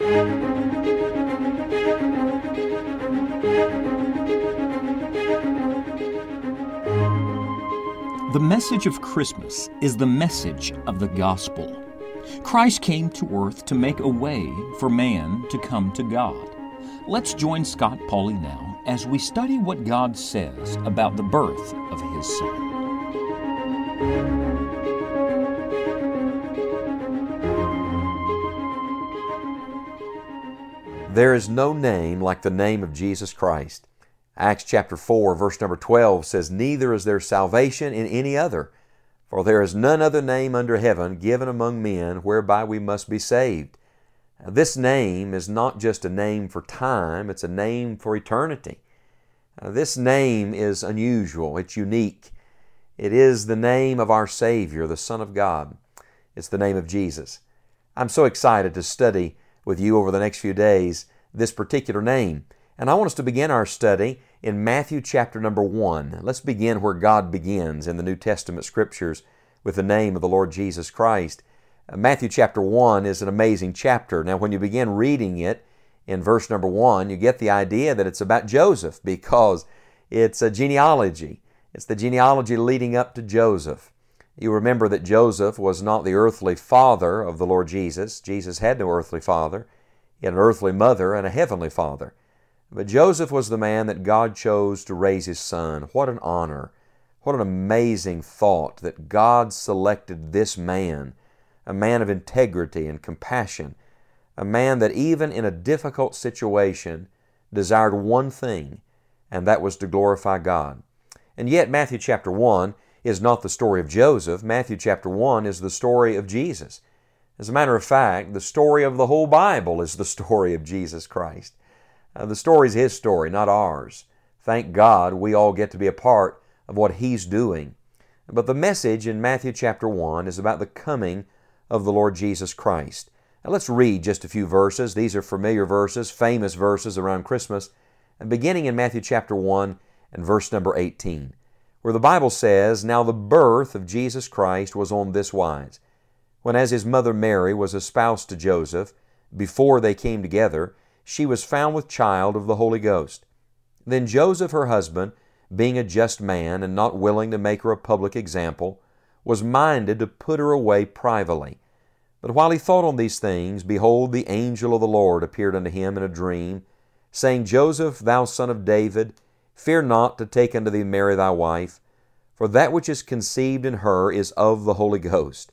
The message of Christmas is the message of the gospel. Christ came to earth to make a way for man to come to God. Let's join Scott Pauley now as we study what God says about the birth of His Son. There is no name like the name of Jesus Christ. Acts chapter 4, verse number 12 says, Neither is there salvation in any other, for there is none other name under heaven given among men whereby we must be saved. This name is not just a name for time, it's a name for eternity. This name is unusual, it's unique. It is the name of our Savior, the Son of God. It's the name of Jesus. I'm so excited to study with you over the next few days this particular name. And I want us to begin our study in Matthew chapter number 1. Let's begin where God begins in the New Testament scriptures with the name of the Lord Jesus Christ. Uh, Matthew chapter 1 is an amazing chapter. Now, when you begin reading it in verse number 1, you get the idea that it's about Joseph because it's a genealogy. It's the genealogy leading up to Joseph. You remember that Joseph was not the earthly father of the Lord Jesus. Jesus had no earthly father. He had an earthly mother and a heavenly father. But Joseph was the man that God chose to raise his son. What an honor. What an amazing thought that God selected this man, a man of integrity and compassion, a man that even in a difficult situation desired one thing, and that was to glorify God. And yet, Matthew chapter 1 is not the story of Joseph. Matthew chapter 1 is the story of Jesus. As a matter of fact, the story of the whole Bible is the story of Jesus Christ. Uh, the story is His story, not ours. Thank God we all get to be a part of what He's doing. But the message in Matthew chapter 1 is about the coming of the Lord Jesus Christ. Now let's read just a few verses. These are familiar verses, famous verses around Christmas, and beginning in Matthew chapter 1 and verse number 18 where the Bible says, Now the birth of Jesus Christ was on this wise. When as his mother Mary was espoused to Joseph, before they came together, she was found with child of the Holy Ghost. Then Joseph her husband, being a just man and not willing to make her a public example, was minded to put her away privately. But while he thought on these things, behold, the angel of the Lord appeared unto him in a dream, saying, Joseph, thou son of David, Fear not to take unto thee Mary thy wife, for that which is conceived in her is of the Holy Ghost.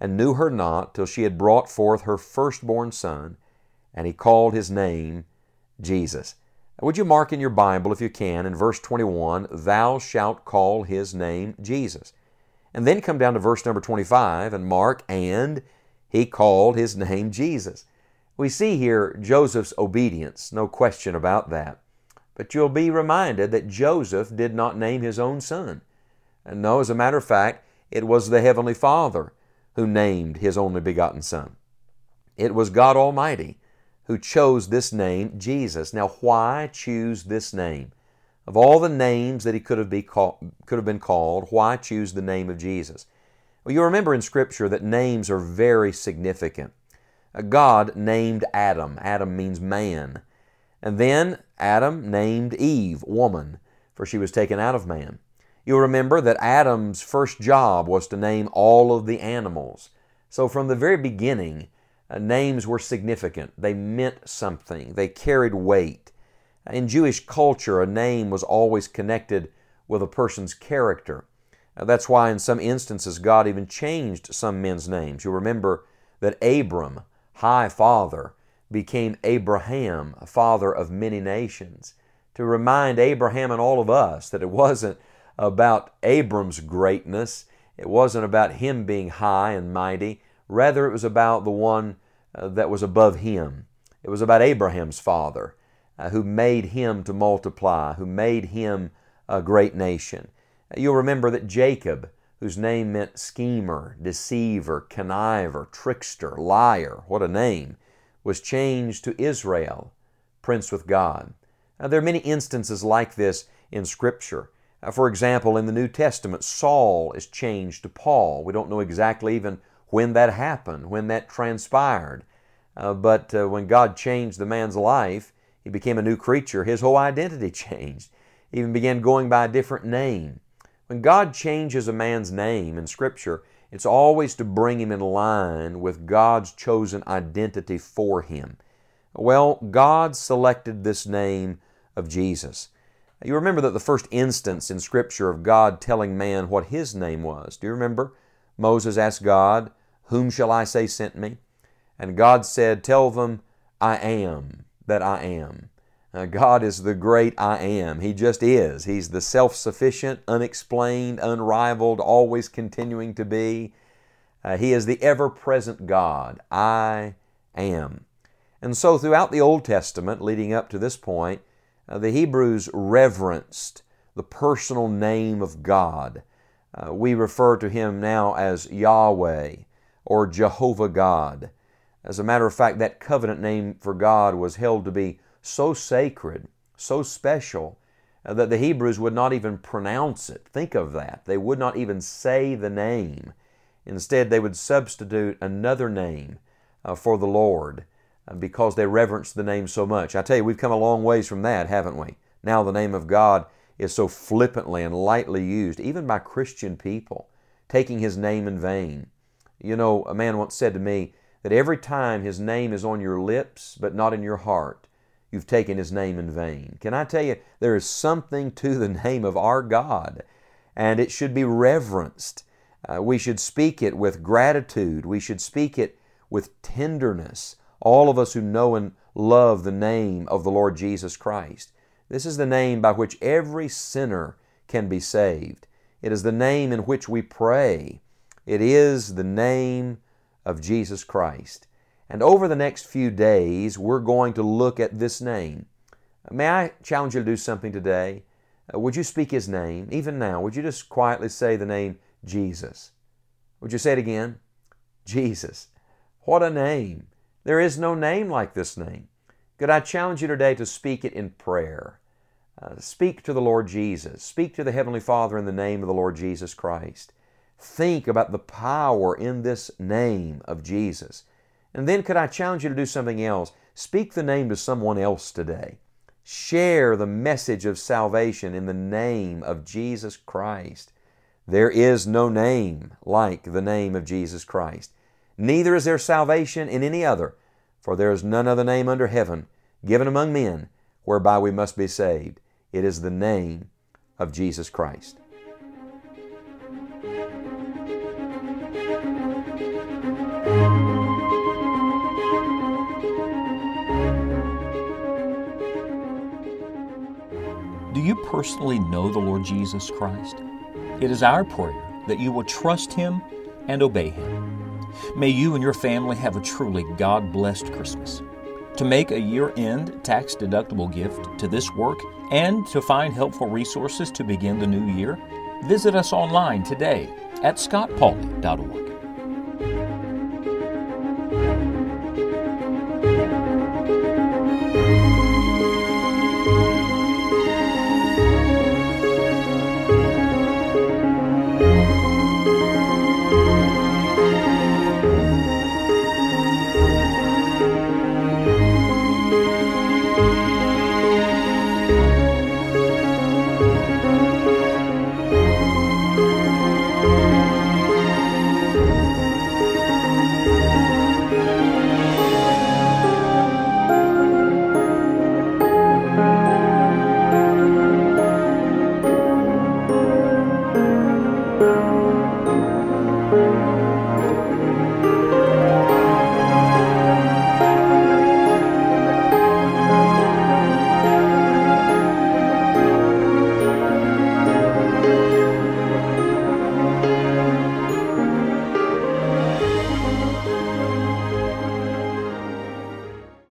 and knew her not till she had brought forth her firstborn son, and he called his name Jesus. would you mark in your Bible, if you can, in verse 21, Thou shalt call his name Jesus. And then come down to verse number 25 and mark, And he called his name Jesus. We see here Joseph's obedience, no question about that. But you'll be reminded that Joseph did not name his own son. And no, as a matter of fact, it was the Heavenly Father who named his only begotten Son. It was God Almighty who chose this name, Jesus. Now, why choose this name? Of all the names that he could have, be called, could have been called, why choose the name of Jesus? Well, you remember in Scripture that names are very significant. God named Adam. Adam means man. And then Adam named Eve woman, for she was taken out of man. You'll remember that Adam's first job was to name all of the animals. So from the very beginning, uh, names were significant. They meant something, they carried weight. In Jewish culture, a name was always connected with a person's character. Uh, that's why, in some instances, God even changed some men's names. You'll remember that Abram, High Father, became Abraham, father of many nations, to remind Abraham and all of us that it wasn't about Abram's greatness, it wasn't about him being high and mighty, rather, it was about the one uh, that was above him. It was about Abraham's father, uh, who made him to multiply, who made him a great nation. You'll remember that Jacob, whose name meant schemer, deceiver, conniver, trickster, liar, what a name, was changed to Israel, prince with God. Now, there are many instances like this in Scripture. Uh, for example, in the New Testament, Saul is changed to Paul. We don't know exactly even when that happened, when that transpired. Uh, but uh, when God changed the man's life, he became a new creature. His whole identity changed. He even began going by a different name. When God changes a man's name in Scripture, it's always to bring him in line with God's chosen identity for him. Well, God selected this name of Jesus. You remember that the first instance in Scripture of God telling man what his name was. Do you remember? Moses asked God, Whom shall I say sent me? And God said, Tell them, I am that I am. Uh, God is the great I am. He just is. He's the self sufficient, unexplained, unrivaled, always continuing to be. Uh, he is the ever present God. I am. And so, throughout the Old Testament, leading up to this point, uh, the Hebrews reverenced the personal name of God. Uh, we refer to Him now as Yahweh or Jehovah God. As a matter of fact, that covenant name for God was held to be so sacred, so special, uh, that the Hebrews would not even pronounce it. Think of that. They would not even say the name. Instead, they would substitute another name uh, for the Lord because they reverence the name so much. I tell you, we've come a long ways from that, haven't we? Now the name of God is so flippantly and lightly used, even by Christian people, taking His name in vain. You know, a man once said to me that every time His name is on your lips but not in your heart, you've taken His name in vain. Can I tell you, there is something to the name of our God, and it should be reverenced. Uh, we should speak it with gratitude. We should speak it with tenderness all of us who know and love the name of the Lord Jesus Christ. This is the name by which every sinner can be saved. It is the name in which we pray. It is the name of Jesus Christ. And over the next few days, we're going to look at this name. May I challenge you to do something today? Uh, would you speak His name? Even now, would you just quietly say the name Jesus? Would you say it again? Jesus. What a name! There is no name like this name. Could I challenge you today to speak it in prayer? Uh, speak to the Lord Jesus. Speak to the Heavenly Father in the name of the Lord Jesus Christ. Think about the power in this name of Jesus. And then could I challenge you to do something else? Speak the name to someone else today. Share the message of salvation in the name of Jesus Christ. There is no name like the name of Jesus Christ. Neither is there salvation in any other, for there is none other name under heaven given among men whereby we must be saved. It is the name of Jesus Christ. Do you personally know the Lord Jesus Christ? It is our prayer that you will trust Him and obey Him. May you and your family have a truly God blessed Christmas. To make a year end tax deductible gift to this work and to find helpful resources to begin the new year, visit us online today at scottpauley.org.